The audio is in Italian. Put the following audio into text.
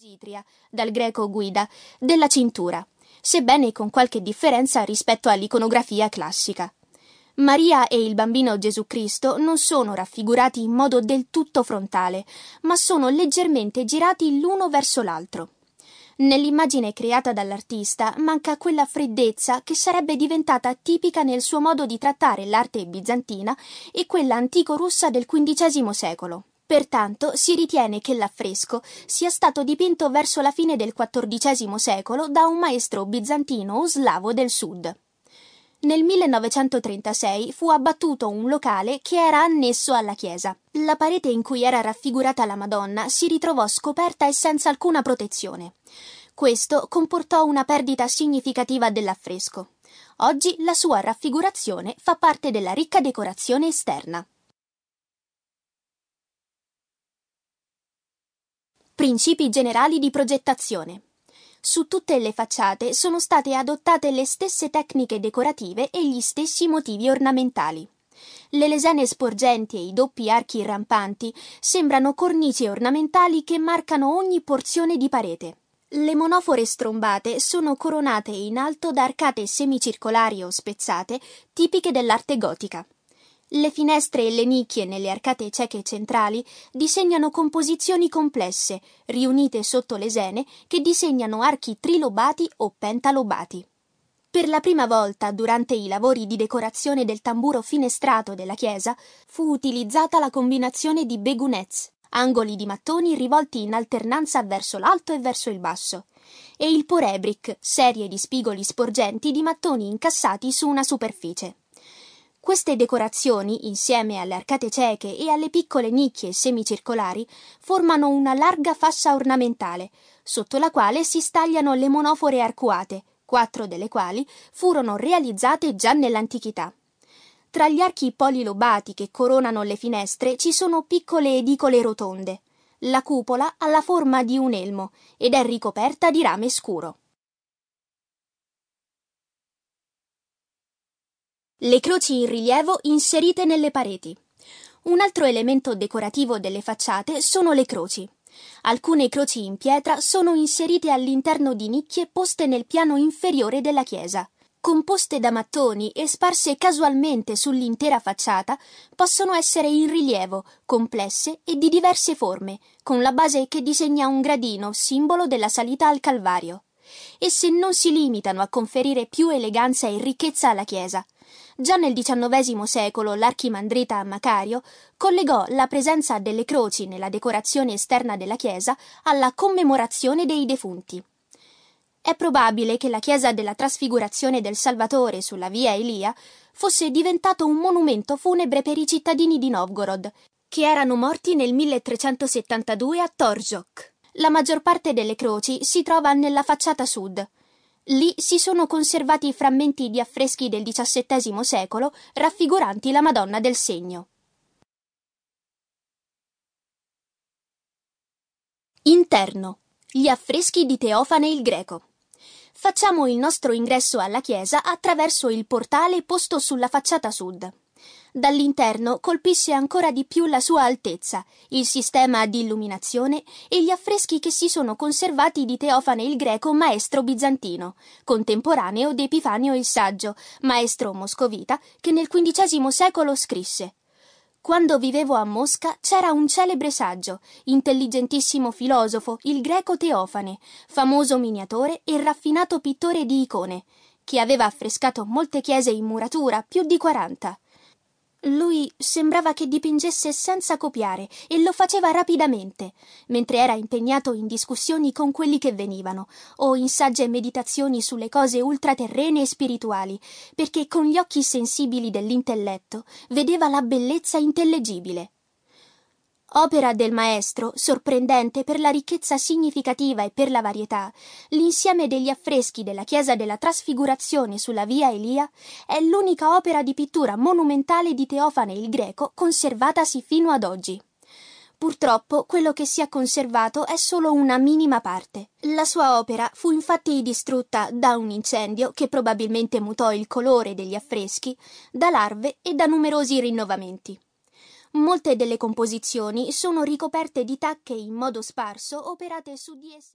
Gitria, dal greco guida, della cintura, sebbene con qualche differenza rispetto all'iconografia classica. Maria e il bambino Gesù Cristo non sono raffigurati in modo del tutto frontale, ma sono leggermente girati l'uno verso l'altro. Nell'immagine creata dall'artista manca quella freddezza che sarebbe diventata tipica nel suo modo di trattare l'arte bizantina e quella antico-russa del XV secolo. Pertanto si ritiene che l'affresco sia stato dipinto verso la fine del XIV secolo da un maestro bizantino o slavo del sud. Nel 1936 fu abbattuto un locale che era annesso alla chiesa. La parete in cui era raffigurata la Madonna si ritrovò scoperta e senza alcuna protezione. Questo comportò una perdita significativa dell'affresco. Oggi la sua raffigurazione fa parte della ricca decorazione esterna. Principi generali di progettazione. Su tutte le facciate sono state adottate le stesse tecniche decorative e gli stessi motivi ornamentali. Le lesene sporgenti e i doppi archi rampanti sembrano cornici ornamentali che marcano ogni porzione di parete. Le monofore strombate sono coronate in alto da arcate semicircolari o spezzate, tipiche dell'arte gotica. Le finestre e le nicchie nelle arcate cieche centrali disegnano composizioni complesse, riunite sotto lesene, che disegnano archi trilobati o pentalobati. Per la prima volta, durante i lavori di decorazione del tamburo finestrato della chiesa, fu utilizzata la combinazione di begunets, angoli di mattoni rivolti in alternanza verso l'alto e verso il basso, e il porebric, serie di spigoli sporgenti di mattoni incassati su una superficie. Queste decorazioni, insieme alle arcate cieche e alle piccole nicchie semicircolari, formano una larga fascia ornamentale, sotto la quale si stagliano le monofore arcuate, quattro delle quali furono realizzate già nell'antichità. Tra gli archi polilobati che coronano le finestre ci sono piccole edicole rotonde. La cupola ha la forma di un elmo ed è ricoperta di rame scuro. Le croci in rilievo inserite nelle pareti. Un altro elemento decorativo delle facciate sono le croci. Alcune croci in pietra sono inserite all'interno di nicchie poste nel piano inferiore della chiesa. Composte da mattoni e sparse casualmente sull'intera facciata, possono essere in rilievo, complesse e di diverse forme, con la base che disegna un gradino, simbolo della salita al Calvario. Esse non si limitano a conferire più eleganza e ricchezza alla chiesa, Già nel XIX secolo l'archimandrita Macario collegò la presenza delle croci nella decorazione esterna della chiesa alla commemorazione dei defunti. È probabile che la chiesa della Trasfigurazione del Salvatore sulla via Elia fosse diventato un monumento funebre per i cittadini di Novgorod, che erano morti nel 1372 a Torzhok. La maggior parte delle croci si trova nella facciata sud, Lì si sono conservati frammenti di affreschi del XVII secolo raffiguranti la Madonna del Segno. Interno. Gli affreschi di Teofane il Greco. Facciamo il nostro ingresso alla chiesa attraverso il portale posto sulla facciata sud. Dall'interno colpisce ancora di più la sua altezza, il sistema di illuminazione e gli affreschi che si sono conservati di Teofane il Greco, maestro bizantino, contemporaneo di Epifanio il Saggio, maestro moscovita, che nel XV secolo scrisse quando vivevo a Mosca c'era un celebre saggio, intelligentissimo filosofo, il greco Teofane, famoso miniatore e raffinato pittore di icone, che aveva affrescato molte chiese in muratura, più di quaranta. Lui sembrava che dipingesse senza copiare e lo faceva rapidamente, mentre era impegnato in discussioni con quelli che venivano, o in sagge meditazioni sulle cose ultraterrene e spirituali, perché con gli occhi sensibili dell'intelletto vedeva la bellezza intellegibile. Opera del maestro, sorprendente per la ricchezza significativa e per la varietà, l'insieme degli affreschi della chiesa della Trasfigurazione sulla via Elia è l'unica opera di pittura monumentale di Teofane il Greco conservatasi fino ad oggi. Purtroppo quello che si è conservato è solo una minima parte. La sua opera fu infatti distrutta da un incendio che probabilmente mutò il colore degli affreschi, da larve e da numerosi rinnovamenti. Molte delle composizioni sono ricoperte di tacche in modo sparso operate su di esse.